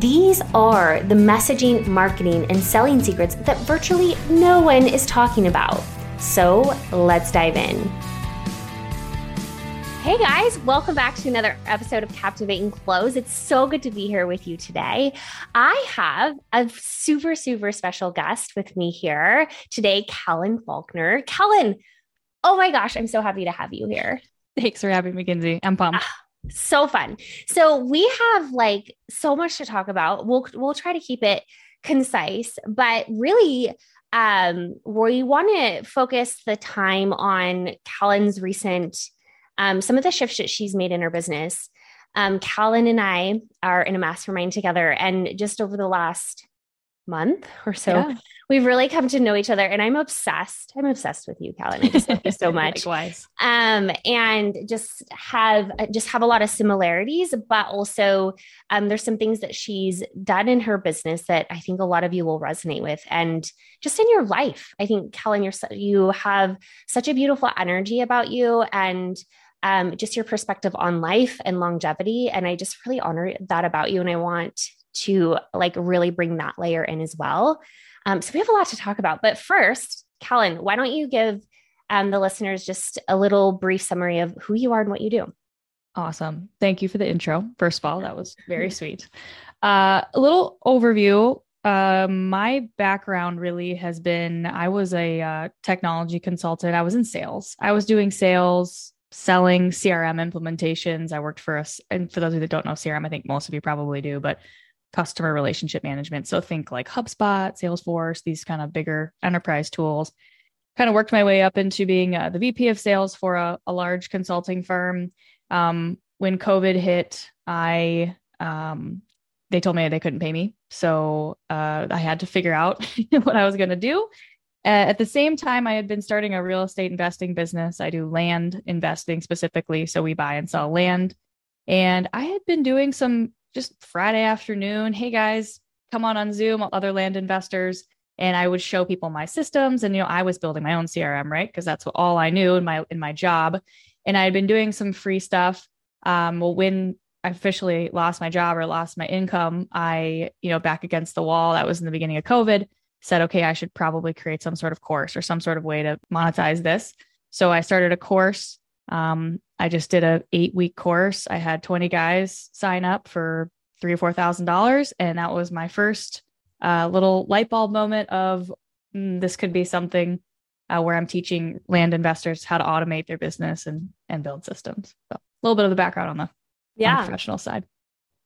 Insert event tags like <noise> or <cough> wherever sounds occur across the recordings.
These are the messaging, marketing, and selling secrets that virtually no one is talking about. So let's dive in. Hey guys, welcome back to another episode of Captivating and Close. It's so good to be here with you today. I have a super, super special guest with me here today, Callan Faulkner. Callan, oh my gosh, I'm so happy to have you here. Thanks for having me, Kinsey. I'm pumped. Ah, so fun. So we have like so much to talk about. We'll we'll try to keep it concise, but really um we want to focus the time on Callan's recent um some of the shifts that she's made in her business. Um Callan and I are in a mastermind together and just over the last month or so yeah we've really come to know each other and I'm obsessed. I'm obsessed with you, Callan. I just love you so <laughs> much. Likewise. Um, and just have just have a lot of similarities, but also um, there's some things that she's done in her business that I think a lot of you will resonate with. And just in your life, I think Callan, you're you have such a beautiful energy about you and um, just your perspective on life and longevity. And I just really honor that about you. And I want to like really bring that layer in as well. Um, so we have a lot to talk about. But first, Callan, why don't you give um, the listeners just a little brief summary of who you are and what you do? Awesome. Thank you for the intro. First of all, that was very sweet. Uh, a little overview. Uh, my background really has been I was a uh, technology consultant. I was in sales. I was doing sales, selling CRM implementations. I worked for us. And for those of you that don't know CRM, I think most of you probably do, but customer relationship management. So think like HubSpot, Salesforce, these kind of bigger enterprise tools. Kind of worked my way up into being uh, the VP of sales for a, a large consulting firm. Um, when COVID hit, I um, they told me they couldn't pay me, so uh, I had to figure out <laughs> what I was going to do. Uh, at the same time, I had been starting a real estate investing business. I do land investing specifically, so we buy and sell land. And I had been doing some just Friday afternoon, hey guys, come on on Zoom, other land investors. And I would show people my systems. And, you know, I was building my own CRM, right? Because that's what, all I knew in my in my job. And I had been doing some free stuff. Um, well, when I officially lost my job or lost my income, I, you know, back against the wall, that was in the beginning of COVID, said, okay, I should probably create some sort of course or some sort of way to monetize this. So I started a course um, I just did a eight week course. I had 20 guys sign up for three or four thousand dollars, and that was my first uh, little light bulb moment of mm, this could be something uh, where I'm teaching land investors how to automate their business and and build systems. So a little bit of the background on the, yeah. On the professional side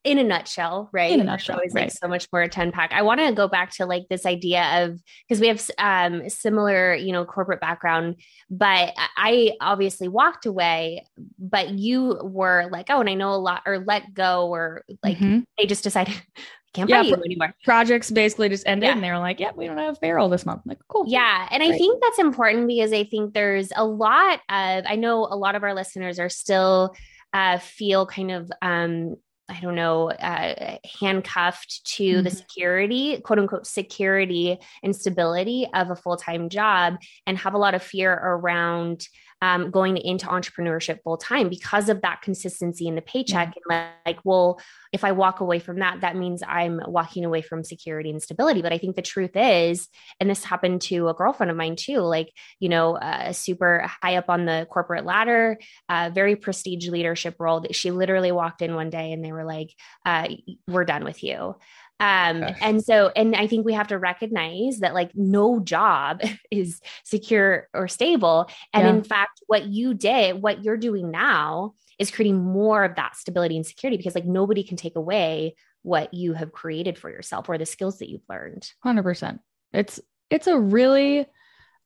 in a nutshell, right? In a nutshell, always right. like so much more a 10 pack. I want to go back to like this idea of because we have um similar, you know, corporate background, but I obviously walked away, but you were like, oh, and I know a lot or let go or like mm-hmm. they just decided <laughs> I can't yeah, buy you anymore. Projects basically just ended yeah. and they were like, yeah, we don't have payroll this month. I'm like, cool. Yeah. And I think that's important because I think there's a lot of, I know a lot of our listeners are still uh, feel kind of um, I don't know, uh, handcuffed to mm-hmm. the security, quote unquote, security and stability of a full time job and have a lot of fear around um, going into entrepreneurship full time because of that consistency in the paycheck. Yeah. And like, well, if I walk away from that, that means I'm walking away from security and stability. But I think the truth is, and this happened to a girlfriend of mine too, like, you know, uh, super high up on the corporate ladder, uh, very prestige leadership role. That she literally walked in one day and they were like, uh, we're done with you. Um, and so, and I think we have to recognize that like no job <laughs> is secure or stable. And yeah. in fact, what you did, what you're doing now is creating more of that stability and security because like nobody can take away what you have created for yourself or the skills that you've learned. 100%. It's, it's a really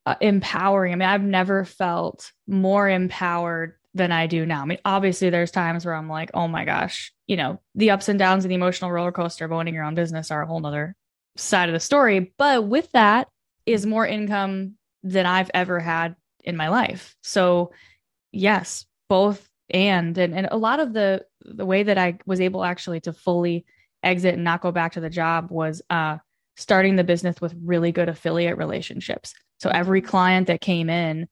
uh, empowering. I mean, I've never felt more empowered than I do now. I mean, obviously, there's times where I'm like, oh my gosh, you know, the ups and downs and the emotional roller coaster of owning your own business are a whole nother side of the story. But with that, is more income than I've ever had in my life. So, yes, both and and and a lot of the the way that I was able actually to fully exit and not go back to the job was uh starting the business with really good affiliate relationships. So every client that came in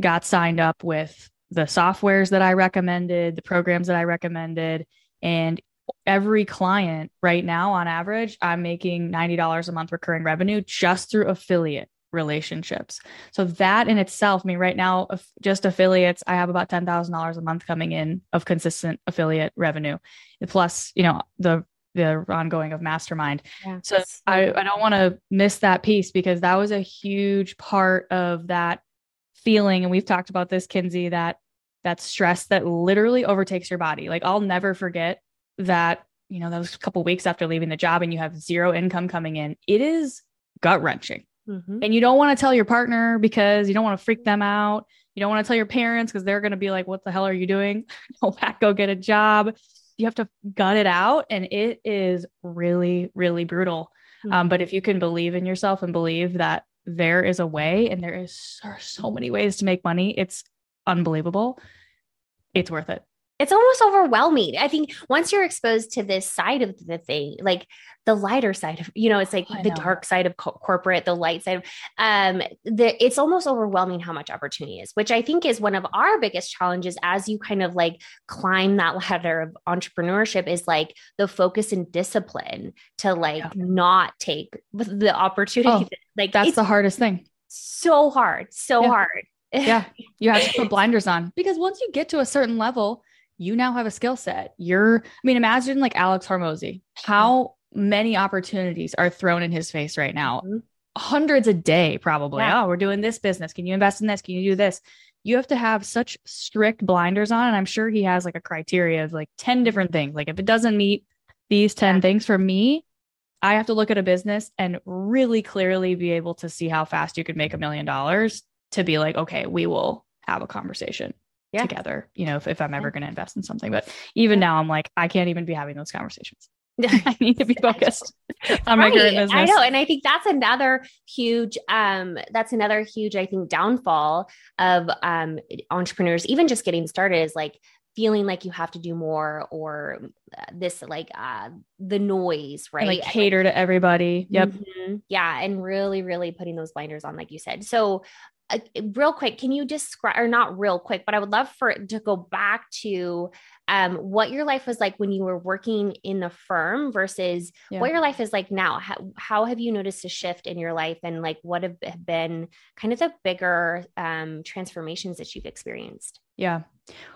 got signed up with the softwares that I recommended, the programs that I recommended, and every client right now on average, I'm making $90 a month recurring revenue just through affiliate relationships. So that in itself, I mean, right now, just affiliates, I have about $10,000 a month coming in of consistent affiliate revenue, plus, you know, the the ongoing of mastermind. Yeah. So I, I don't want to miss that piece because that was a huge part of that feeling. And we've talked about this, Kinsey, that that stress that literally overtakes your body. Like I'll never forget that, you know, those couple weeks after leaving the job and you have zero income coming in. It is gut wrenching. Mm-hmm. And you don't want to tell your partner because you don't want to freak them out. You don't want to tell your parents because they're going to be like, what the hell are you doing? <laughs> Go back, go get a job. You have to gut it out. And it is really, really brutal. Mm-hmm. Um, but if you can believe in yourself and believe that there is a way and there is there so many ways to make money, it's unbelievable. It's worth it it's almost overwhelming. I think once you're exposed to this side of the thing, like the lighter side of, you know, it's like I the know. dark side of co- corporate, the light side of, um, the, it's almost overwhelming how much opportunity is, which I think is one of our biggest challenges as you kind of like climb that ladder of entrepreneurship is like the focus and discipline to like yeah. not take the opportunity. Oh, that, like that's the hardest thing. So hard, so yeah. hard. yeah. You have to <laughs> put blinders on because once you get to a certain level, you now have a skill set. You're, I mean, imagine like Alex Hormozi, how many opportunities are thrown in his face right now? Mm-hmm. Hundreds a day, probably. Yeah. Oh, we're doing this business. Can you invest in this? Can you do this? You have to have such strict blinders on. And I'm sure he has like a criteria of like 10 different things. Like if it doesn't meet these 10 yeah. things for me, I have to look at a business and really clearly be able to see how fast you could make a million dollars to be like, okay, we will have a conversation yeah. together, you know, if, if I'm ever going to invest in something. But even now, I'm like, I can't even be having those conversations. <laughs> <laughs> I need to be focused on right. my current business. I know. And I think that's another huge, um, that's another huge, I think, downfall of um entrepreneurs, even just getting started is like feeling like you have to do more or this like uh the noise right and like cater to everybody yep mm-hmm. yeah and really really putting those blinders on like you said so uh, real quick, can you describe, or not real quick, but I would love for it to go back to um, what your life was like when you were working in the firm versus yeah. what your life is like now. How, how have you noticed a shift in your life, and like what have been kind of the bigger um, transformations that you've experienced? Yeah,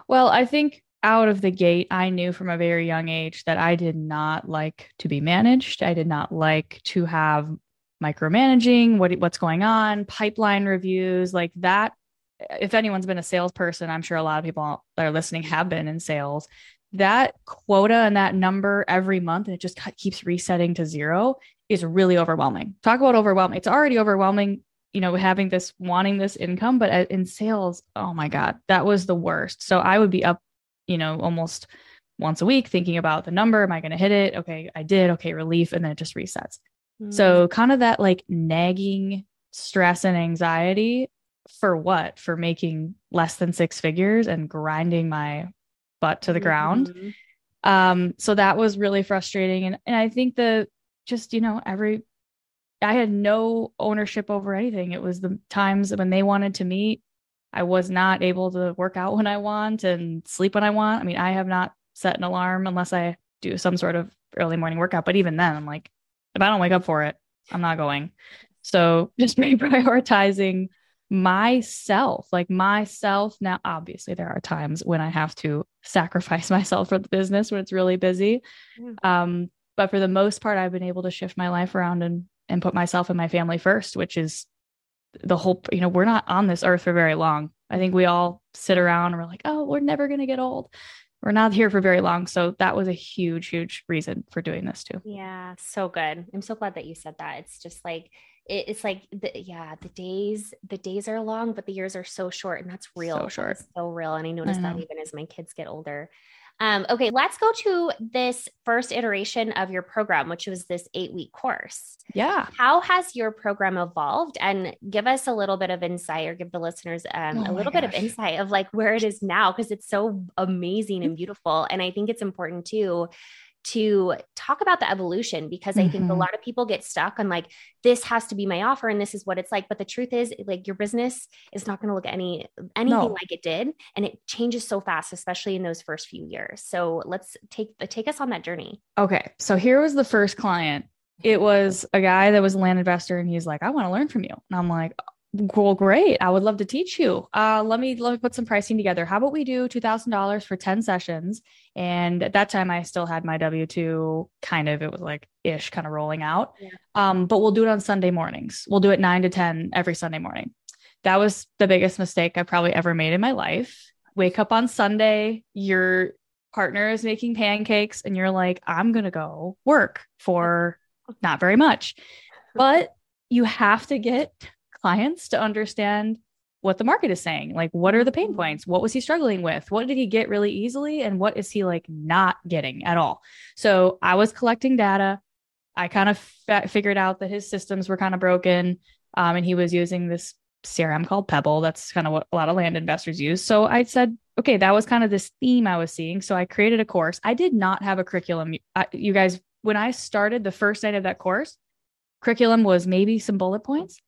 well, I think out of the gate, I knew from a very young age that I did not like to be managed. I did not like to have micromanaging what what's going on pipeline reviews like that. If anyone's been a salesperson i'm sure a lot of people that are listening have been in sales. That quota and that number every month and it just keeps resetting to zero is really overwhelming. Talk about overwhelming. It's already overwhelming you know having this wanting this income but uh, in sales oh my god that was the worst. So i would be up you know almost once a week thinking about the number. Am i going to hit it? Okay i did. Okay relief. And then it just resets so, mm. kind of that like nagging stress and anxiety for what? For making less than six figures and grinding my butt to the mm-hmm. ground. Um, so that was really frustrating. And, and I think the just, you know, every, I had no ownership over anything. It was the times when they wanted to meet. I was not able to work out when I want and sleep when I want. I mean, I have not set an alarm unless I do some sort of early morning workout. But even then, I'm like, if I don't wake up for it, I'm not going. So <laughs> just reprioritizing myself, like myself. Now, obviously, there are times when I have to sacrifice <laughs> myself for the business when it's really busy. Mm. Um, but for the most part, I've been able to shift my life around and and put myself and my family first, which is the whole. You know, we're not on this earth for very long. I think we all sit around and we're like, oh, we're never gonna get old we're not here for very long. So that was a huge, huge reason for doing this too. Yeah, so good. I'm so glad that you said that. It's just like it, it's like the, yeah, the days the days are long, but the years are so short, and that's real. So short, so real. And I notice I that even as my kids get older. Um, okay, let's go to this first iteration of your program, which was this eight week course. Yeah. How has your program evolved? And give us a little bit of insight or give the listeners um, oh a little bit of insight of like where it is now, because it's so amazing and beautiful. And I think it's important too to talk about the evolution because I mm-hmm. think a mm-hmm. lot of people get stuck on like this has to be my offer and this is what it's like but the truth is like your business is not going to look any anything no. like it did and it changes so fast especially in those first few years so let's take take us on that journey okay so here was the first client it was a guy that was a land investor and he's like i want to learn from you and i'm like well, great. I would love to teach you. Uh, let me let me put some pricing together. How about we do two thousand dollars for ten sessions? And at that time, I still had my W two kind of. It was like ish, kind of rolling out. Yeah. Um, but we'll do it on Sunday mornings. We'll do it nine to ten every Sunday morning. That was the biggest mistake I probably ever made in my life. Wake up on Sunday, your partner is making pancakes, and you're like, I'm gonna go work for not very much, but you have to get clients to understand what the market is saying. Like, what are the pain mm-hmm. points? What was he struggling with? What did he get really easily? And what is he like not getting at all? So I was collecting data. I kind of f- figured out that his systems were kind of broken. Um, and he was using this CRM called Pebble. That's kind of what a lot of land investors use. So I said, okay, that was kind of this theme I was seeing. So I created a course. I did not have a curriculum. I, you guys, when I started the first night of that course, curriculum was maybe some bullet points.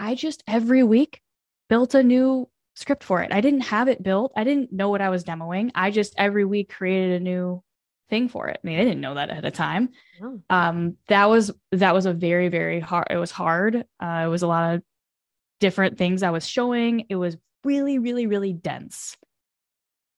I just every week built a new script for it. I didn't have it built. I didn't know what I was demoing. I just every week created a new thing for it. I mean, I didn't know that at a time. Oh. Um, that was that was a very very hard. It was hard. Uh, it was a lot of different things I was showing. It was really really really dense.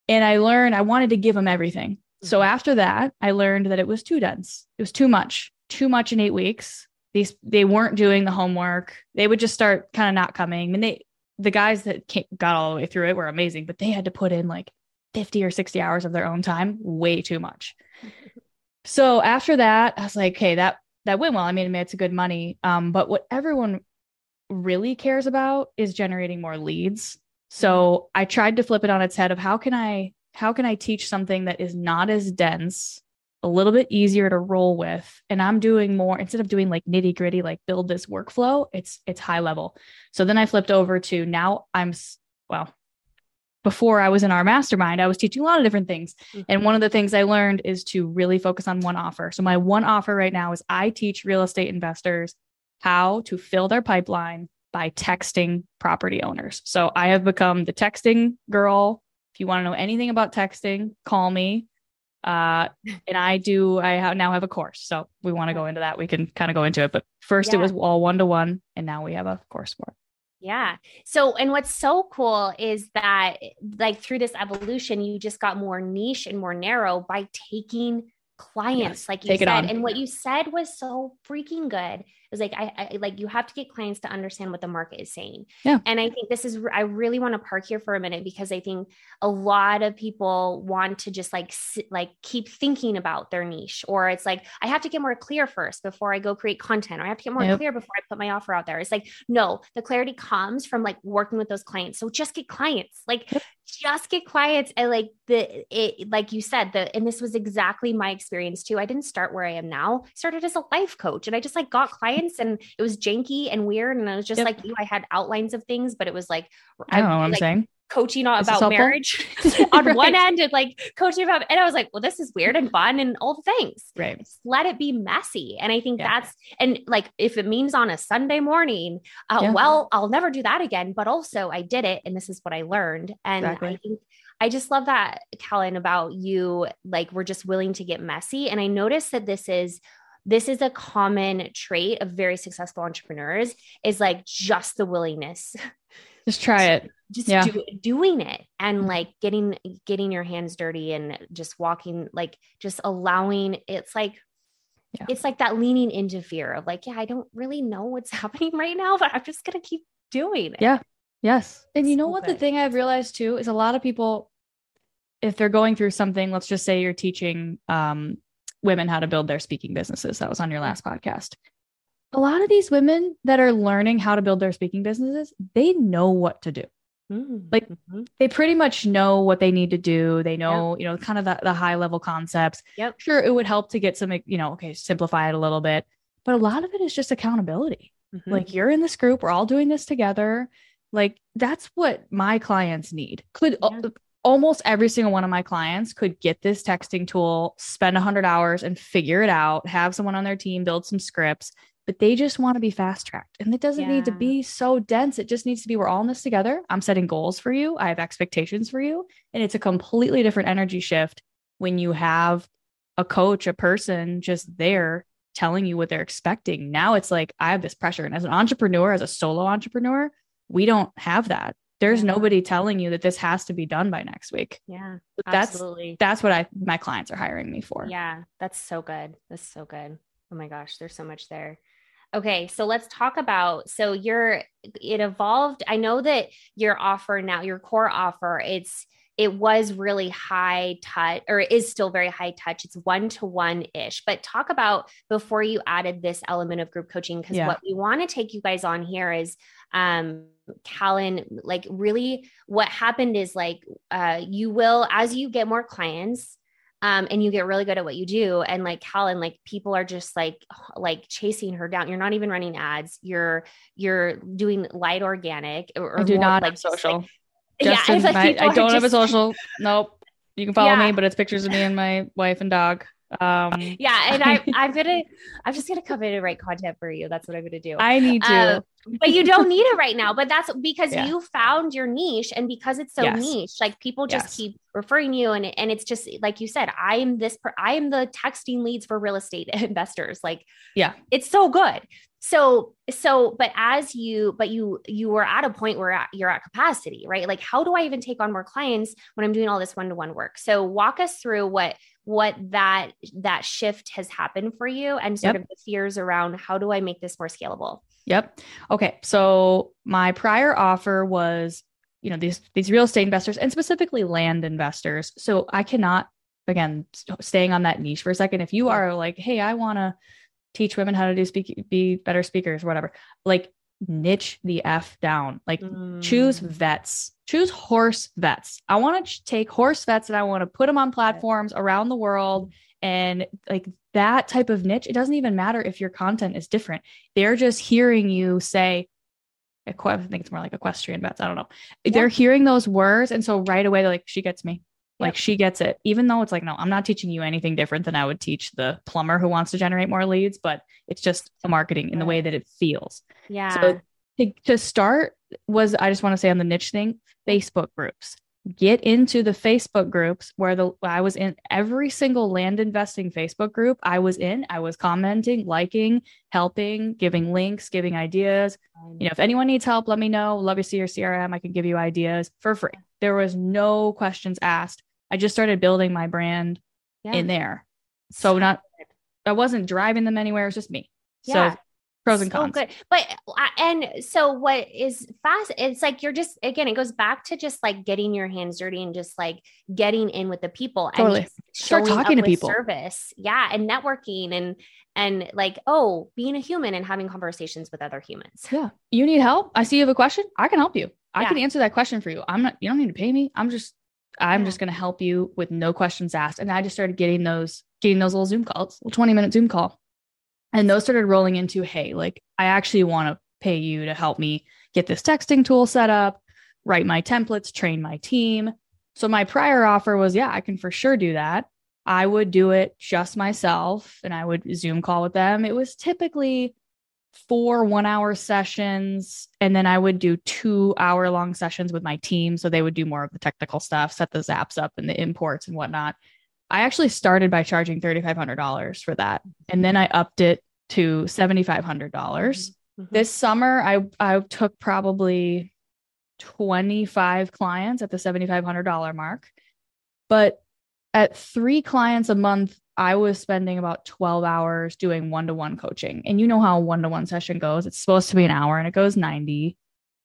And I learned I wanted to give them everything. So mm-hmm. after that, I learned that it was too dense. It was too much. Too much in 8 weeks these they weren't doing the homework. They would just start kind of not coming. I mean, they the guys that came, got all the way through it were amazing, but they had to put in like 50 or 60 hours of their own time, way too much. <laughs> so after that, I was like, okay, that that went well. I mean, I mean, it's a good money. Um, but what everyone really cares about is generating more leads. So I tried to flip it on its head of how can I how can I teach something that is not as dense a little bit easier to roll with. And i'm doing more instead of doing like nitty gritty like build this workflow it's it's high level. So then i flipped over to now i'm well before i was in our mastermind i was teaching a lot of different things. Mm-hmm. and one of the things i learned is to really focus on one offer. So my one offer right now is i teach real estate investors how to fill their pipeline by texting property owners. So i have become the texting girl. If you want to know anything about texting call me uh, and I do, I have, now have a course. So we want to go into that. We can kind of go into it. But first, yeah. it was all one to one, and now we have a course for it. Yeah. So, and what's so cool is that, like, through this evolution, you just got more niche and more narrow by taking clients, yes, like you said. And what you said was so freaking good was like I, I, like you have to get clients to understand what the market is saying. Yeah. And I think this is I really want to park here for a minute because I think a lot of people want to just like like keep thinking about their niche or it's like I have to get more clear first before I go create content or I have to get more yep. clear before I put my offer out there. It's like no, the clarity comes from like working with those clients. So just get clients. Like yep just get clients and like the it like you said the and this was exactly my experience too i didn't start where i am now I started as a life coach and i just like got clients and it was janky and weird and i was just yep. like you i had outlines of things but it was like i don't know what i'm saying coaching about marriage <laughs> <laughs> on right. one end and like coaching about and I was like, well, this is weird and fun and all the things. Right. Just let it be messy. And I think yeah. that's and like if it means on a Sunday morning, uh, yeah. well, I'll never do that again. But also I did it and this is what I learned. And exactly. I think I just love that, Callan, about you. Like we're just willing to get messy. And I noticed that this is this is a common trait of very successful entrepreneurs is like just the willingness <laughs> just try it just yeah. do, doing it and mm-hmm. like getting getting your hands dirty and just walking like just allowing it's like yeah. it's like that leaning into fear of like yeah i don't really know what's <laughs> happening right now but i'm just gonna keep doing it yeah yes and you know what the thing i've realized too is a lot of people if they're going through something let's just say you're teaching um, women how to build their speaking businesses that was on your last podcast a lot of these women that are learning how to build their speaking businesses they know what to do Mm-hmm. Like they pretty much know what they need to do. They know, yep. you know, kind of the, the high level concepts. Yep. Sure, it would help to get some, you know, okay, simplify it a little bit. But a lot of it is just accountability. Mm-hmm. Like you're in this group, we're all doing this together. Like that's what my clients need. Could yeah. Almost every single one of my clients could get this texting tool, spend 100 hours and figure it out, have someone on their team build some scripts but they just want to be fast tracked. And it doesn't yeah. need to be so dense. It just needs to be we're all in this together. I'm setting goals for you. I have expectations for you. And it's a completely different energy shift when you have a coach, a person just there telling you what they're expecting. Now it's like I have this pressure. And as an entrepreneur, as a solo entrepreneur, we don't have that. There's nobody telling you that this has to be done by next week. Yeah. That's absolutely. that's what I my clients are hiring me for. Yeah. That's so good. That's so good. Oh my gosh, there's so much there. Okay, so let's talk about so your it evolved. I know that your offer now, your core offer, it's it was really high touch or is still very high touch. It's one to one ish. But talk about before you added this element of group coaching, because yeah. what we want to take you guys on here is um Callan, like really what happened is like uh you will as you get more clients um, and you get really good at what you do. And like Callan, like people are just like like chasing her down. You're not even running ads. You're you're doing light organic or, I do more, not like social. Like, Justin, yeah, <laughs> like I, <laughs> I, don't just... have a social. Nope. You can follow yeah. me, but it's pictures of me and my wife and dog. Um, <laughs> yeah, and I, <laughs> I'm gonna, I'm just gonna come in and write content for you. That's what I'm gonna do. I need to, uh, but you don't need it right now. But that's because yeah. you found your niche, and because it's so yes. niche, like people just yes. keep referring you, and and it's just like you said, I am this, per- I am the texting leads for real estate <laughs> investors. Like, yeah, it's so good so so but as you but you you were at a point where you're at capacity right like how do i even take on more clients when i'm doing all this one-to-one work so walk us through what what that that shift has happened for you and sort yep. of the fears around how do i make this more scalable? Yep. Okay. So my prior offer was you know these these real estate investors and specifically land investors. So i cannot again staying on that niche for a second. If you are like hey i want to teach women how to do speak be better speakers whatever like niche the f down. Like mm. choose vets choose horse vets i want to take horse vets and i want to put them on platforms around the world and like that type of niche it doesn't even matter if your content is different they're just hearing you say I think it's more like equestrian vets. I don't know. They're hearing those words. And so right away, they're like, she gets me. Like she gets it, even though it's like, no, I'm not teaching you anything different than I would teach the plumber who wants to generate more leads, but it's just a marketing in the way that it feels. Yeah. So to, to start was, I just want to say on the niche thing, Facebook groups. Get into the Facebook groups where the I was in every single land investing Facebook group I was in. I was commenting, liking, helping, giving links, giving ideas. You know, if anyone needs help, let me know. Love to see your CRM. I can give you ideas for free. There was no questions asked. I just started building my brand yeah. in there. So not, I wasn't driving them anywhere. It was just me. Yeah. So pros and cons. good. But, uh, and so what is fast, it's like you're just, again, it goes back to just like getting your hands dirty and just like getting in with the people totally. and start talking to people service. Yeah. And networking and, and like, oh, being a human and having conversations with other humans. Yeah. You need help. I see you have a question. I can help you. I yeah. can answer that question for you. I'm not, you don't need to pay me. I'm just I'm yeah. just going to help you with no questions asked. And I just started getting those, getting those little Zoom calls, 20 minute Zoom call. And those started rolling into, hey, like I actually want to pay you to help me get this texting tool set up, write my templates, train my team. So my prior offer was, yeah, I can for sure do that. I would do it just myself and I would Zoom call with them. It was typically four one hour sessions and then i would do two hour long sessions with my team so they would do more of the technical stuff set the zaps up and the imports and whatnot i actually started by charging $3500 for that and then i upped it to $7500 mm-hmm. this summer i i took probably 25 clients at the $7500 mark but at three clients a month I was spending about 12 hours doing one to one coaching. And you know how a one to one session goes. It's supposed to be an hour and it goes 90.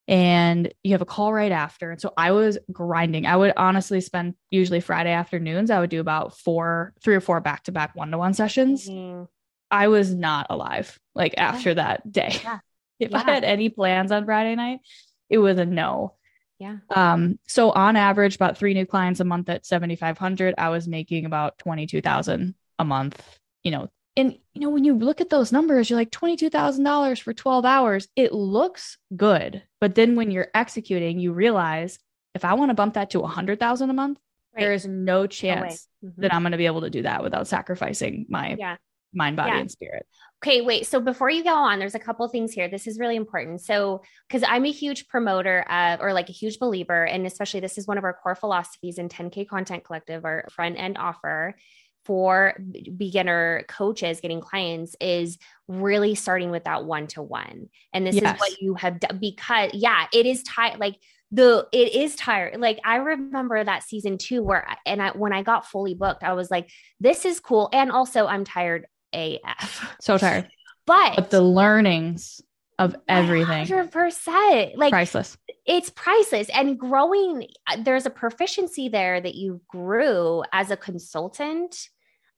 And you have a call right after. And so I was grinding. I would honestly spend usually Friday afternoons, I would do about four, three or four back to back one to one sessions. Mm-hmm. I was not alive like after that day. Yeah. <laughs> if yeah. I had any plans on Friday night, it was a no. Yeah. Um, so on average, about three new clients a month at 7,500, I was making about 22,000 a month, you know, and you know, when you look at those numbers, you're like $22,000 for 12 hours. It looks good. But then when you're executing, you realize if I want to bump that to 100,000 a month, right. there is no chance no mm-hmm. that I'm going to be able to do that without sacrificing my yeah. mind, body, yeah. and spirit. Okay, wait. So before you go on, there's a couple things here. This is really important. So, because I'm a huge promoter of, or like a huge believer, and especially this is one of our core philosophies in 10K Content Collective, our front end offer for beginner coaches getting clients is really starting with that one to one. And this yes. is what you have done because, yeah, it is tight. Like, the it is tired like i remember that season two where and i when i got fully booked i was like this is cool and also i'm tired AF. So tired. But, but the learnings of everything 100% like priceless it's priceless and growing there's a proficiency there that you grew as a consultant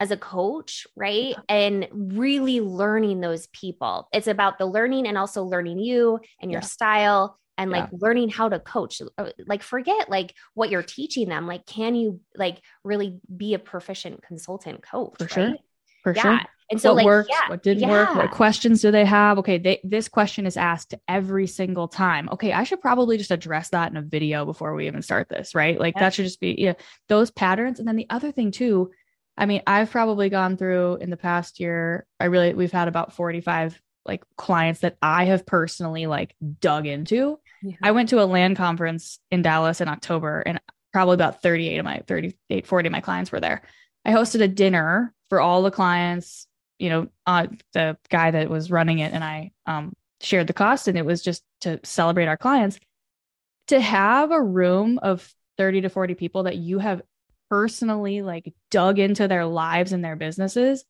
as a coach right and really learning those people it's about the learning and also learning you and your yeah. style and like learning how to coach uh, like forget like what you're teaching them like can you like really be a proficient consultant coach for right? sure for yeah. sure and so what like, worked, yeah, what didn't yeah. work, what questions do they have? Okay, they, this question is asked every single time. Okay, I should probably just address that in a video before we even start this, right? Like yeah. that should just be yeah, those patterns. And then the other thing too, I mean, I've probably gone through in the past year, I really we've had about 45 like clients that I have personally like dug into. Yeah. I went to a land conference in Dallas in October and probably about 38 of my 38, 40 of my clients were there. I hosted a dinner for all the clients you know, uh, the guy that was running it and I um, shared the cost, and it was just to celebrate our clients. To have a room of 30 to 40 people that you have personally like dug into their lives and their businesses.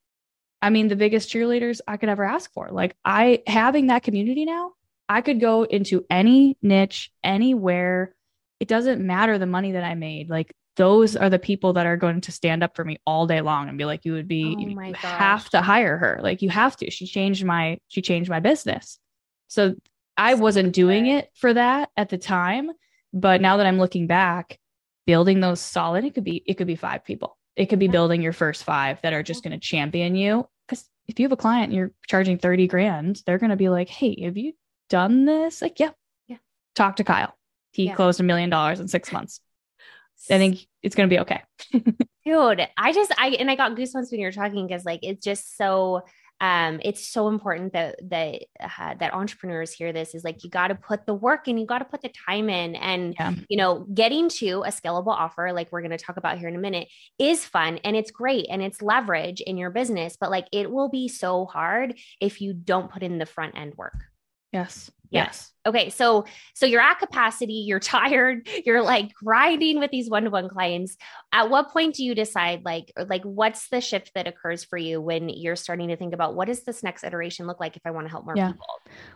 I mean, the biggest cheerleaders I could ever ask for. Like, I having that community now, I could go into any niche, anywhere. It doesn't matter the money that I made. Like, those are the people that are going to stand up for me all day long and be like you would be oh you have to hire her like you have to she changed my she changed my business so i wasn't doing it for that at the time but now that i'm looking back building those solid it could be it could be five people. It could be building your first five that are just going to champion you. Because if you have a client and you're charging 30 grand they're going to be like hey have you done this? Like yeah. Yeah. Talk to kyle. He yeah. closed a million dollars in six months. I think it's going to be okay. <laughs> Dude, I just, I, and I got goosebumps when you're talking because like, it's just so, um, it's so important that, that, uh, that entrepreneurs hear this is like, you got to put the work and you got to put the time in and, yeah. you know, getting to a scalable offer, like we're going to talk about here in a minute is fun and it's great and it's leverage in your business, but like, it will be so hard if you don't put in the front end work. Yes. Yes. Okay. So, so you're at capacity, you're tired, <laughs> you're like grinding with these one-to-one clients. At what point do you decide like, like what's the shift that occurs for you when you're starting to think about what does this next iteration look like if I want to help more yeah. people?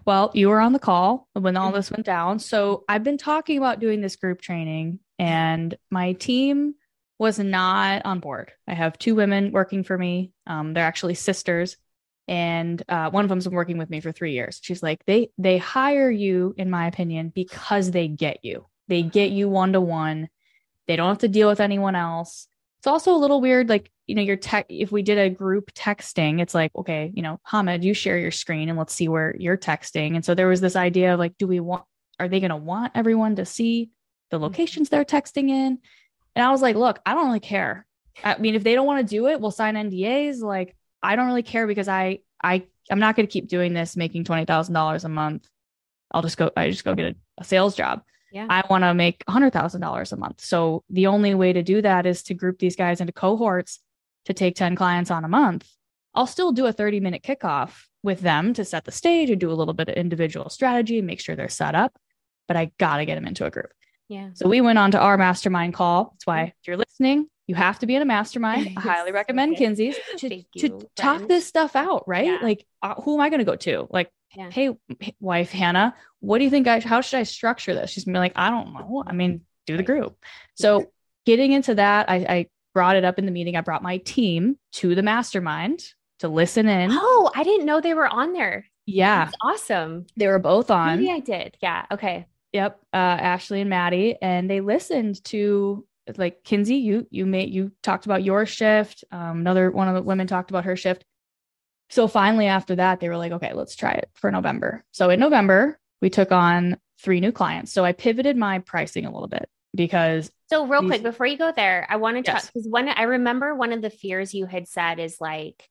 Well, you were on the call when all mm-hmm. this went down. So I've been talking about doing this group training and my team was not on board. I have two women working for me. Um, they're actually sisters and uh, one of them's been working with me for three years. She's like they they hire you in my opinion because they get you. They get you one to one they don't have to deal with anyone else. It's also a little weird like you know your tech if we did a group texting it's like okay you know hamid you share your screen and let's see where you're texting. And so there was this idea of like do we want are they going to want everyone to see the mm-hmm. locations they're texting in? And i was like look i don't really care. I mean if they don't want to do it we'll sign ndas like I don't really care because I I I'm not going to keep doing this making twenty thousand dollars a month. I'll just go. I just go get a, a sales job. Yeah. I want to make hundred thousand dollars a month. So the only way to do that is to group these guys into cohorts to take ten clients on a month. I'll still do a thirty minute kickoff with them to set the stage and do a little bit of individual strategy and make sure they're set up. But I got to get them into a group. Yeah. So we went on to our mastermind call. That's why if you're listening, you have to be in a mastermind. I <laughs> highly recommend okay. Kinsey's to, to talk this stuff out, right? Yeah. Like, uh, who am I going to go to? Like, yeah. hey, wife Hannah, what do you think? I how should I structure this? She's gonna be like, I don't know. I mean, do the group. So, getting into that, I, I brought it up in the meeting. I brought my team to the mastermind to listen in. Oh, I didn't know they were on there. Yeah, That's awesome. They were both on. Maybe I did. Yeah. Okay Yep, uh, Ashley and Maddie, and they listened to like Kinsey. You you made you talked about your shift. Um, another one of the women talked about her shift. So finally, after that, they were like, okay, let's try it for November. So in November, we took on three new clients. So I pivoted my pricing a little bit because. So real these- quick, before you go there, I want to talk because one I remember one of the fears you had said is like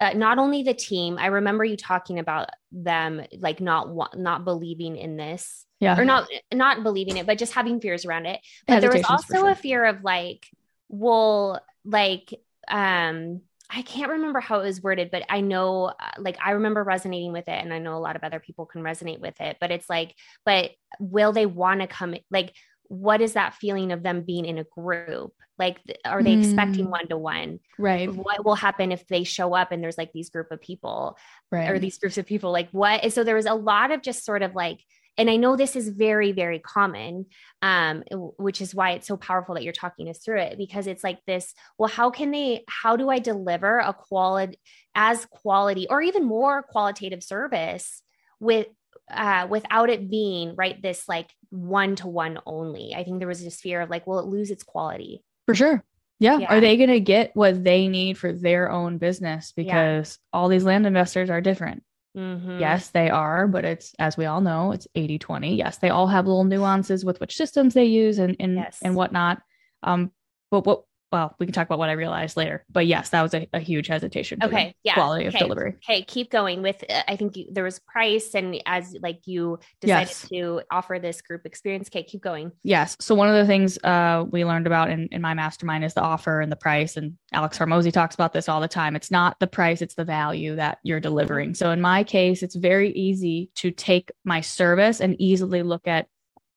uh, not only the team i remember you talking about them like not not believing in this yeah or not not believing it but just having fears around it but there was also sure. a fear of like well like um I can't remember how it was worded, but I know, uh, like, I remember resonating with it, and I know a lot of other people can resonate with it. But it's like, but will they want to come? Like, what is that feeling of them being in a group? Like, are they mm. expecting one to one? Right. What will happen if they show up and there's like these group of people, right. or these groups of people? Like, what? And so there was a lot of just sort of like, and I know this is very, very common, um, which is why it's so powerful that you're talking us through it because it's like this. Well, how can they? How do I deliver a quality, as quality, or even more qualitative service with uh, without it being right this like one to one only. I think there was this fear of like, will it lose its quality? For sure. Yeah. yeah. Are they going to get what they need for their own business? Because yeah. all these land investors are different. Mm-hmm. Yes, they are, but it's as we all know, it's 80 20. Yes, they all have little nuances with which systems they use and and, yes. and whatnot. Um, but what well, we can talk about what I realized later. But yes, that was a, a huge hesitation. okay. Yeah. Quality okay. of delivery. Okay. Keep going with, uh, I think you, there was price and as like you decided yes. to offer this group experience. Okay. Keep going. Yes. So one of the things uh, we learned about in, in my mastermind is the offer and the price. And Alex Hormozi talks about this all the time. It's not the price, it's the value that you're delivering. So in my case, it's very easy to take my service and easily look at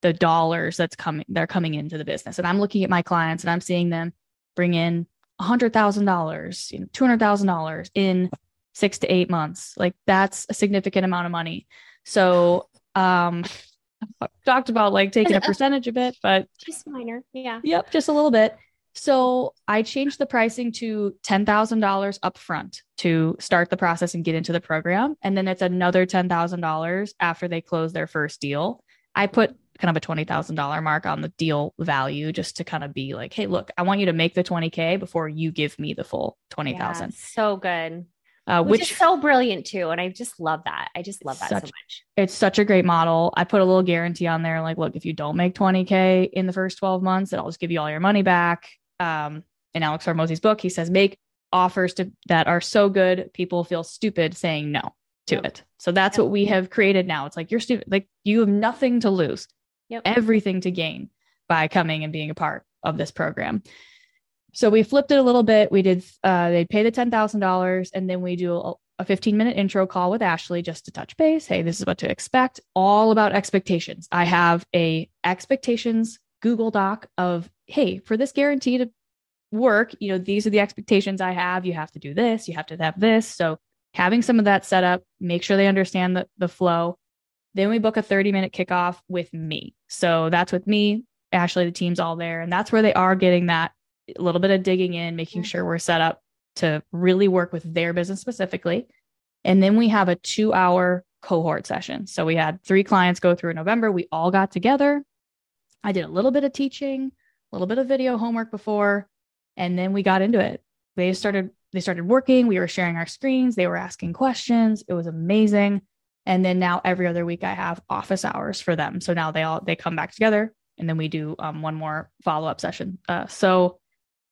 the dollars that's coming they're coming into the business and i'm looking at my clients and i'm seeing them bring in $100,000, you know, $200,000 in six to eight months. Like that's a significant amount of money. So, um, I've <laughs> talked about like taking a <laughs> percentage of it, but just minor. Yeah. Yep. Just a little bit. So I changed the pricing to $10,000 upfront to start the process and get into the program. And then it's another $10,000 after they close their first deal. I put kind of a $20,000 mark on the deal value just to kind of be like, hey, look, I want you to make the 20K before you give me the full 20,000. Yeah, so good. Uh, which, which, is so brilliant too. And I just love that. I just love that such, so much. It's such a great model. I put a little guarantee on there like, look, if you don't make 20K in the first 12 months, then I'll just give you all your money back. Um, in Alex Hormozi's book, he says, make offers to, that are so good, people feel stupid saying no to yep. it. So that's yep. what we have created now. It's like you're stupid. Like you have nothing to lose yep. everything to gain by coming and being a part of this program. So we flipped it a little bit. We did, uh, they'd pay the $10,000 and then we do a, a 15 minute intro call with Ashley just to touch base. Hey, this is what to expect. All about expectations. I have a expectations Google Doc of, hey, for this guarantee to work, you know, these are the expectations I have. You have to do this, you have to have this. So having some of that set up, make sure they understand the, the flow. Then we book a 30 minute kickoff with me. So that's with me, Ashley, the team's all there. And that's where they are getting that a little bit of digging in, making sure we're set up to really work with their business specifically. And then we have a two hour cohort session. So we had three clients go through in November. We all got together. I did a little bit of teaching, a little bit of video homework before, and then we got into it. They started they started working, we were sharing our screens, they were asking questions. It was amazing. And then now every other week I have office hours for them. So now they all they come back together and then we do um, one more follow up session. Uh, so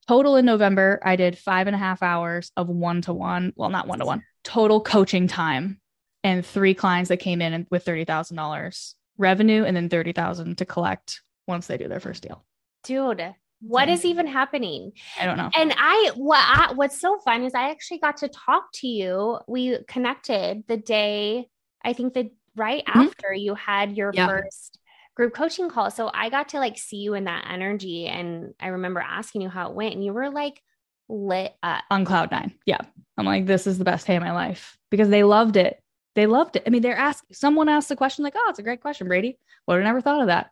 total in November, I did five and a half hours of one to one. Well, not one to one total coaching time, and three clients that came in with thirty thousand dollars revenue, and then thirty thousand to collect once they do their first deal. Dude, what is even happening i don't know and i what I, what's so fun is i actually got to talk to you we connected the day I think that right mm-hmm. after you had your yeah. first group coaching call. So I got to like see you in that energy. And I remember asking you how it went, and you were like lit up on cloud nine. Yeah. I'm like, this is the best day of my life because they loved it. They loved it. I mean, they're asking, someone asked the question, like, oh, it's a great question, Brady. Would have never thought of that.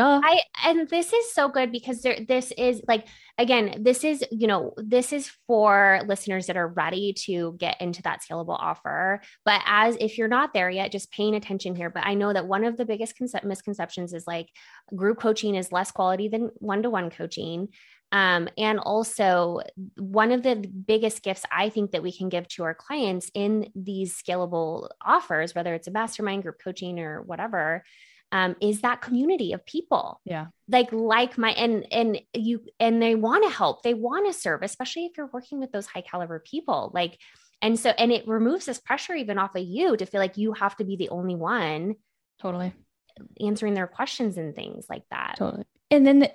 Duh. I and this is so good because there this is like again, this is, you know, this is for listeners that are ready to get into that scalable offer. But as if you're not there yet, just paying attention here. But I know that one of the biggest concept misconceptions is like group coaching is less quality than one-to-one coaching. Um, and also, one of the biggest gifts I think that we can give to our clients in these scalable offers, whether it's a mastermind group coaching or whatever, um, is that community of people. Yeah. Like, like my, and, and you, and they want to help, they want to serve, especially if you're working with those high caliber people. Like, and so, and it removes this pressure even off of you to feel like you have to be the only one totally answering their questions and things like that. Totally. And then the,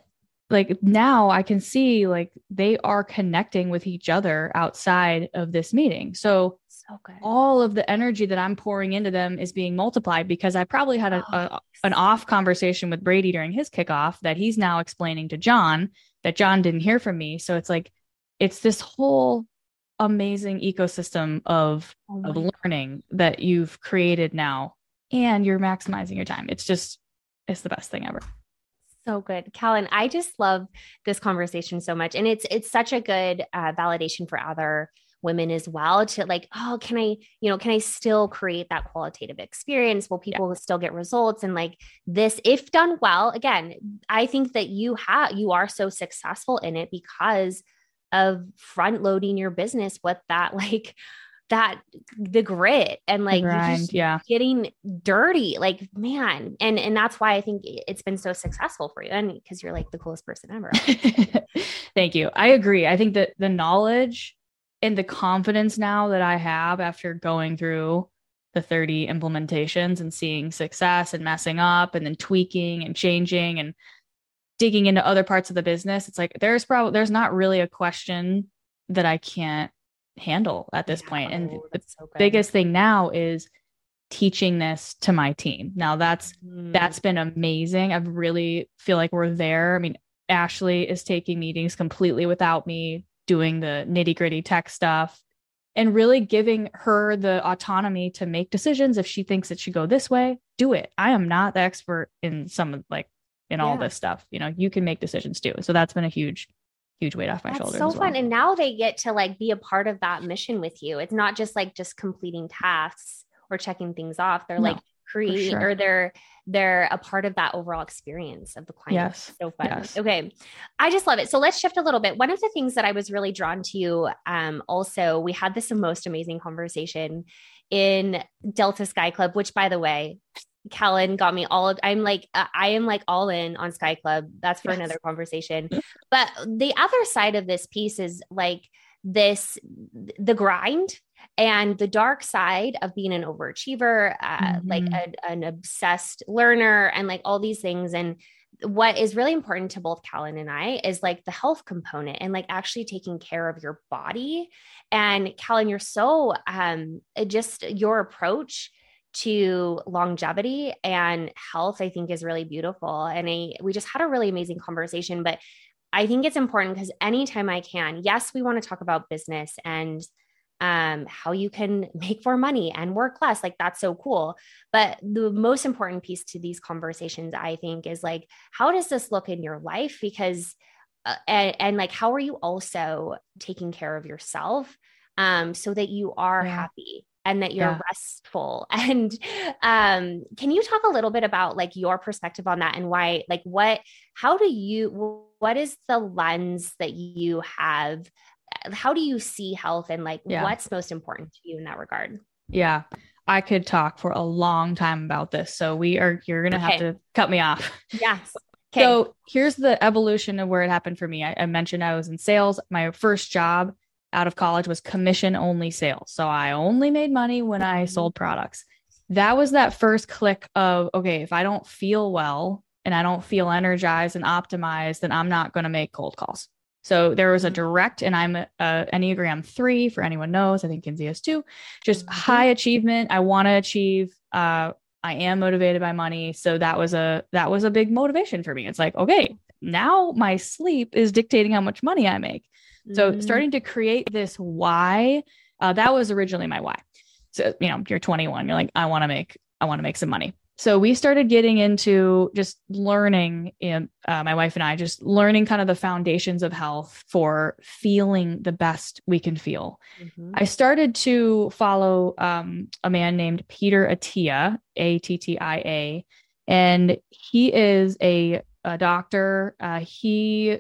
like now I can see like they are connecting with each other outside of this meeting. So, so good. all of the energy that I'm pouring into them is being multiplied because I probably had a, oh, a an off conversation with Brady during his kickoff that he's now explaining to John that John didn't hear from me. So it's like it's this whole amazing ecosystem of oh of learning God. that you've created now and you're maximizing your time. It's just it's the best thing ever. So good, Callan. I just love this conversation so much, and it's it's such a good uh, validation for other women as well to like oh can i you know can i still create that qualitative experience? Will people yeah. still get results? And like this if done well again i think that you have you are so successful in it because of front loading your business with that <laughs> like that the grit and like grind, yeah. getting dirty like man and and that's why i think it's been so successful for you and because you're like the coolest person ever. <laughs> Thank you. I agree. I think that the knowledge and the confidence now that i have after going through the 30 implementations and seeing success and messing up and then tweaking and changing and digging into other parts of the business it's like there's probably there's not really a question that i can't handle at this yeah, And oh, the so biggest thing now is teaching this to my team. Now that's mm. that's been amazing. I really feel like we're there. I mean, Ashley is taking meetings completely without me doing the nitty-gritty tech stuff and really giving her the autonomy to make decisions if she thinks it should go this way, do it. I am not the expert in some of like in yeah. all this stuff. You know, you can make decisions too. So that's been a huge huge weight off my That's shoulders. So fun. And now they get to like be a part of that mission with you. It's not just like just completing tasks or checking things off. They're no, like creating sure. or they're they're a part of that overall experience of the client. Yes. So fun. Yes. Okay. I just love it. So let's shift a little bit. One of the things that I was really drawn to you, um, also, we had this most amazing conversation in Delta Sky Club, which by the way, Callan got me all of I'm like uh, I am like all in on Sky Club. That's for yes. another conversation. but the other side of this piece is like this the grind and the dark side of being an overachiever, uh, mm-hmm. like a, an obsessed learner and like all these things and what is really important to both Callan and I is like the health component and like actually taking care of your body. And Callan, you're so um just your approach to longevity and health, I think is really beautiful. And I, we just had a really amazing conversation. But I think it's important because anytime I can, yes, we want to talk about business and um, how you can <laughs> make more money and work less. Like that's so cool. But the most important piece to these conversations, I think, is like, how does this look in your life? Because, uh, and, and like, how are you also taking care of yourself um, so that you are yeah. happy and that you're yeah. restful <laughs> and um, can you talk a little bit about like your perspective on that and why like what how do you what is the lens that you have how do you see health and like yeah. what's most important to you in that regard yeah i could talk for a long time about this so we are you're gonna okay. have to cut me off yes <laughs> okay. so here's the evolution of where it happened for me I, I mentioned i was in sales my first job out of college was commission only sales. So I only made money when I mm-hmm. sold products. That was that first click of, okay, if I don't feel well and I don't feel energized and optimized, then I'm not going to make cold calls. So there was a direct, and I'm a, a Enneagram three for anyone knows. I think Kinsey is too. Just mm-hmm. high achievement. I want to achieve. Uh, I am motivated by money, so that was a that was a big motivation for me. It's like, okay, now my sleep is dictating how much money I make. So mm-hmm. starting to create this why, uh, that was originally my why. So, you know, you're 21, you're like, I want to make, I want to make some money. So we started getting into just learning in, uh, my wife and i just learning kind of the foundations of health for feeling the best we can feel mm-hmm. i started to follow um, a man named peter attia a-t-t-i-a and he is a, a doctor uh, he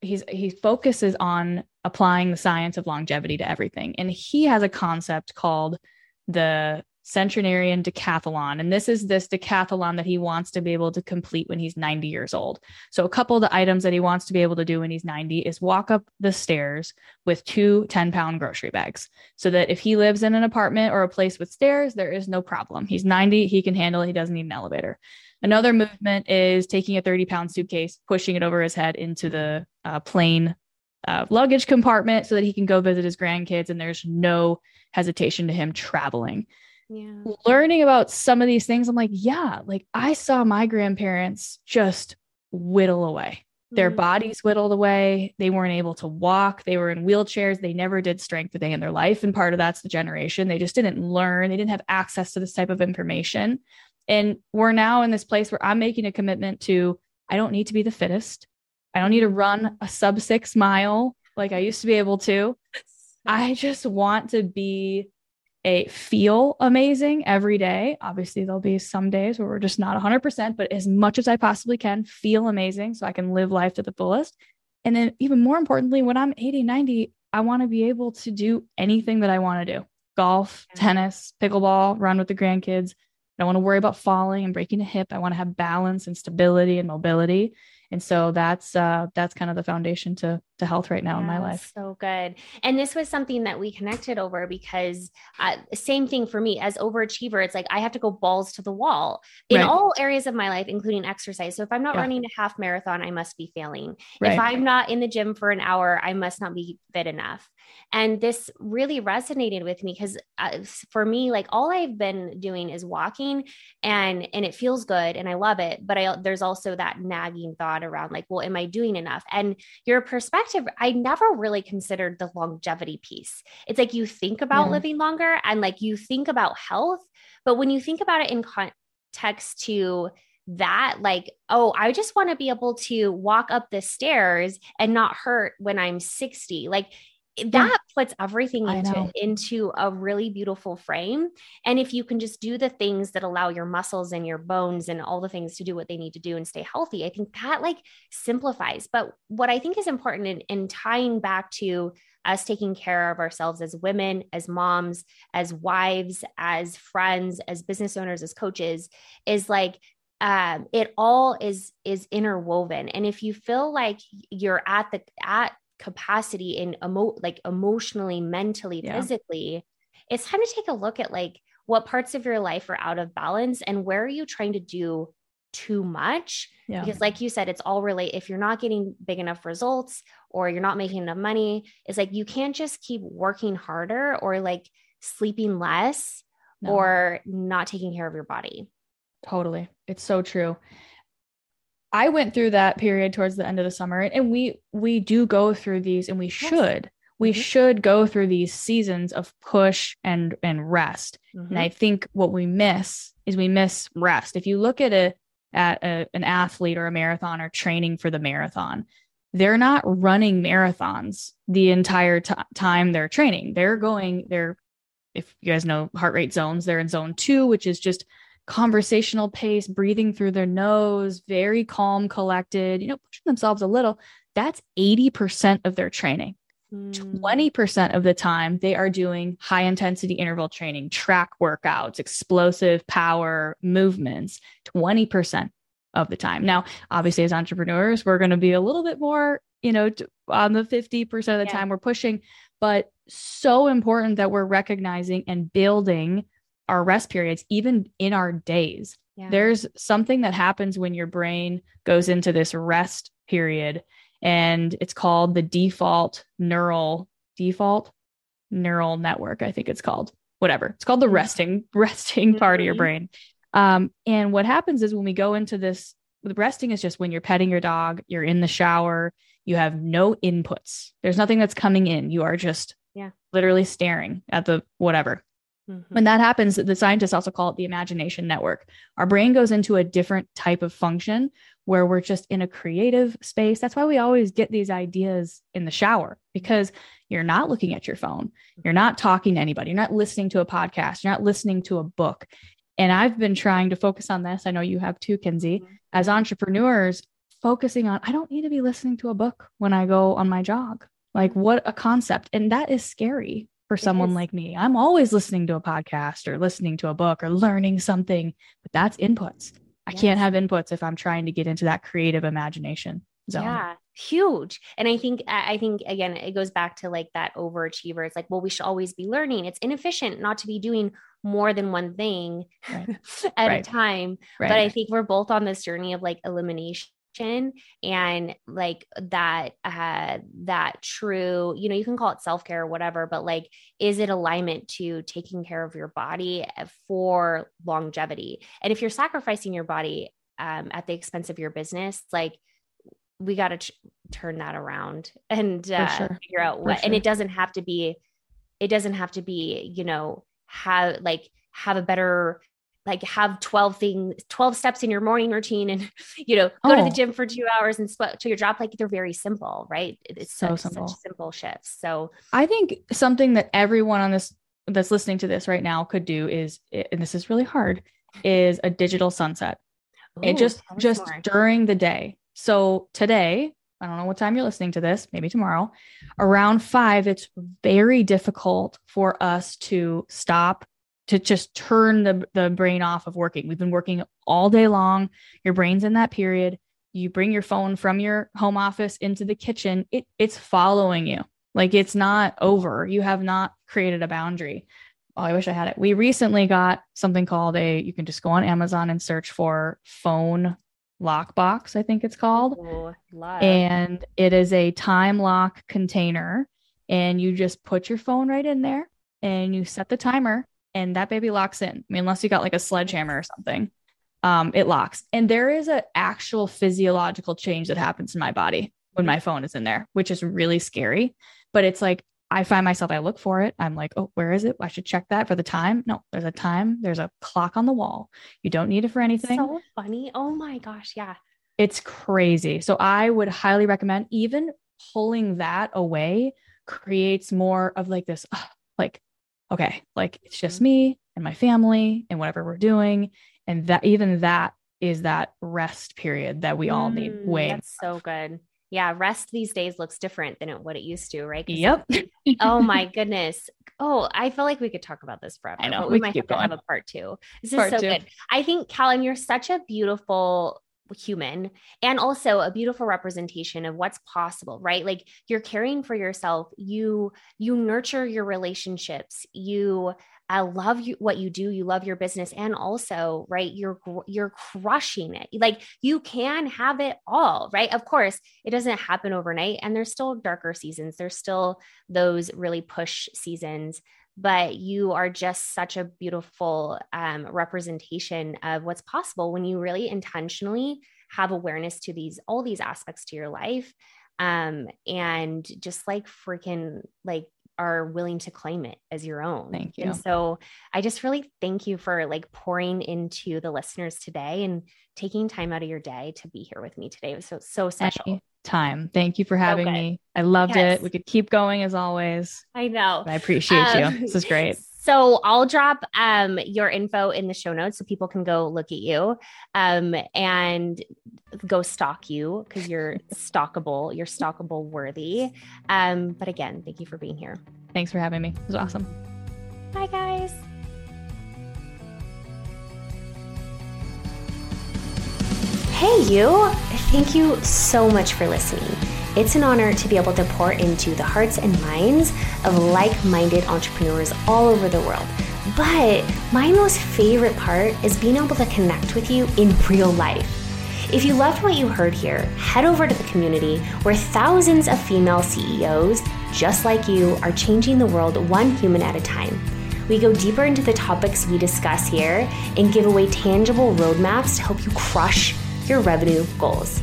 he's he focuses on applying the science of longevity to everything and he has a concept called the centenarian decathlon. And this is this decathlon that he wants to be able to complete when he's 90 years old. So, a couple of the items that he wants to be able to do when he's 90 is walk up the stairs with two 10 pound grocery bags. So that if he lives in an apartment or a place with stairs, there is no problem. He's 90, he can handle it, he doesn't need an elevator. Another movement is taking a 30 pound suitcase, pushing it over his head into the uh, plane uh, luggage compartment so that he can go visit his grandkids and there's no hesitation to him traveling yeah. learning about some of these things, I'm like, yeah, like I saw my grandparents just whittle away. Their mm-hmm. bodies whittled away. They weren't able to walk. They were in wheelchairs. They never did strength a day in their life. And part of that's the generation. They just didn't learn. They didn't have access to this type of information. And we're now in this place where I'm making a commitment to I don't need to be the fittest. I don't need to run a sub six mile like I used to be able to. <laughs> I just want to be a feel amazing every day. Obviously, there'll be some days where we're just not 100%, but as much as I possibly can, feel amazing so I can live life to the fullest. And then, even more importantly, when I'm 80, 90, I want to be able to do anything that I want to do golf, tennis, pickleball, run with the grandkids. I don't want to worry about falling and breaking a hip. I want to have balance and stability and mobility and so that's uh that's kind of the foundation to to health right now yeah, in my life so good and this was something that we connected over because uh, same thing for me as overachiever it's like i have to go balls to the wall in right. all areas of my life including exercise so if i'm not yeah. running a half marathon i must be failing right. if i'm not in the gym for an hour i must not be fit enough and this really resonated with me because uh, for me like all i've been doing is walking and and it feels good and i love it but i there's also that nagging thought around like well am i doing enough? And your perspective i never really considered the longevity piece. It's like you think about yeah. living longer and like you think about health but when you think about it in context to that like oh i just want to be able to walk up the stairs and not hurt when i'm 60 like that puts everything into into a really beautiful frame. And if you can just do the things that allow your muscles and your bones and all the things to do what they need to do and stay healthy i think that like simplifies. But what i think is important in, in tying back to us taking care of ourselves as women as moms as wives as friends as business owners as coaches is like um, it all is is interwoven. And if you feel like you're at the at capacity in emo- like emotionally, mentally, yeah. physically, it's time to take a look at like what parts of your life are out of balance and where are you trying to do too much yeah. because like you said it's all relate if you're not getting big enough results or you're not making enough money it's like you can't just keep working harder or like sleeping less no. or not taking care of your body totally it's so true I went through that period towards the end of the summer and we we do go through these and we yes. should we mm-hmm. should go through these seasons of push and and rest. Mm-hmm. And I think what we miss is we miss rest. If you look at a at a, an athlete or a marathon or training for the marathon, they're not running marathons the entire t- time they're training. They're going they're if you guys know heart rate zones, they're in zone 2 which is just conversational pace, breathing through their nose, very calm, collected, you know, pushing themselves a little, that's 80% of their training. 20% hmm. of the time, they are doing high intensity interval training, track workouts, explosive power movements, 20% of the time. Now, obviously, as entrepreneurs, we're going to be a little bit more, you know, on the 50% of the yeah. time we're pushing, but so important that we're recognizing and building our rest periods, even in our days. Yeah. There's something that happens when your brain goes into this rest period, and it's called the default neural default neural network. I think it's called whatever. It's called the mm-hmm. resting <laughs> resting part of your mm-hmm. brain. Um, and what happens is when we go into this, the resting is just when you're petting your dog, you're in the shower, you have no inputs. There's nothing that's coming in. You are just yeah, literally staring at the whatever Mm-hmm. When that happens, the scientists also call it the imagination network. Our brain goes into a different type of function where we're just in a creative space. That's why we always get these ideas in the shower because you're not looking at your phone. You're not talking to anybody. You're not listening to a podcast. You're not listening to a book. And I've been trying to focus on this. I know you have too, Kinsey. Mm-hmm. As entrepreneurs, focusing on, I don't need to be listening to a book when I go on my jog. Like, what a concept. And that is scary for someone like me. I'm always listening to a podcast or listening to a book or learning something, but that's inputs. I yes. can't have inputs if I'm trying to get into that creative imagination zone. Yeah, huge. And I think I think again it goes back to like that overachiever. It's like, well, we should always be learning. It's inefficient not to be doing more than one thing right. <laughs> at right. a time. Right. But I think we're both on this journey of like elimination and like that uh that true you know you can call it self-care or whatever but like is it alignment to taking care of your body for longevity and if you're sacrificing your body um, at the expense of your business like we got to ch- turn that around and uh, sure. figure out what sure. and it doesn't have to be it doesn't have to be you know have like have a better like have 12 things 12 steps in your morning routine and <laughs> you know go oh. to the oh. gym for two hours and sweat to your job like they're very simple right it's so such, simple. such simple shifts so i think something that everyone on this that's listening to this right now could do is and this is really hard is a digital sunset Ooh, it just just more. during the day so today I don't know what time you're listening to this, maybe tomorrow, around five, it's very difficult for us to stop to just turn the, the brain off of working. We've been working all day long. Your brain's in that period. You bring your phone from your home office into the kitchen. It, it's following you. Like it's not over. You have not created a boundary. Oh, I wish I had it. We recently got something called a, you can just go on Amazon and search for phone lockbox, I think it's called. Ooh, and it is a time lock container. And you just put your phone right in there and you set the timer and that baby locks in. I mean, unless you got like a sledgehammer or something, um, it locks. And there is an actual physiological change that happens in my body when my phone is in there, which is really scary. But it's like I find myself, I look for it. I'm like, oh, where is it? I should check that for the time. No, there's a time. There's a clock on the wall. You don't need it for anything. So funny. Oh my gosh. Yeah. It's crazy. So I would highly recommend even pulling that away creates more of like this, like okay, like it's just mm-hmm. me and my family and whatever we're doing. And that even that is that rest period that we all need mm, way. That's so good. Yeah, rest these days looks different than what it used to, right? Yep. oh my <laughs> goodness. Oh, I feel like we could talk about this forever. I know. we, we might have going. to have a part two. This part is so two. good. I think, Callan, you're such a beautiful human and also a beautiful representation of what's possible right? Like you're caring for yourself. You you nurture your relationships. You uh, love you what you do. You love your business. And also right you're you're crushing it. Like you can have it all right? Of course it doesn't happen overnight and there's still darker seasons. There's still those really push seasons but you are just such a beautiful um, representation of what's possible when you really intentionally have awareness to these all these aspects to your life. Um, and just like freaking like are willing to claim it as your own. Thank you. And so I just really thank you for like pouring into the listeners today and taking time out of your day to be here with me today. It was so so special time. Thank you for having so me. I loved yes. it. We could keep going as always. I know. I appreciate um, you. This is great. <laughs> So I'll drop um, your info in the show notes so people can go look at you um, and go stalk you because you're <laughs> stalkable. You're stalkable worthy. Um, but again, thank you for being here. Thanks for having me. It was awesome. Bye, guys. Hey, you! Thank you so much for listening. It's an honor to be able to pour into the hearts and minds of like minded entrepreneurs all over the world. But my most favorite part is being able to connect with you in real life. If you loved what you heard here, head over to the community where thousands of female CEOs just like you are changing the world one human at a time. We go deeper into the topics we discuss here and give away tangible roadmaps to help you crush your revenue goals.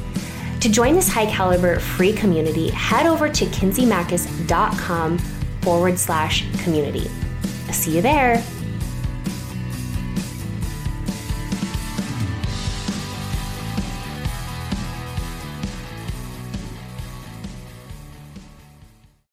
To join this high caliber free community, head over to kinseymachos.com forward slash community. See you there.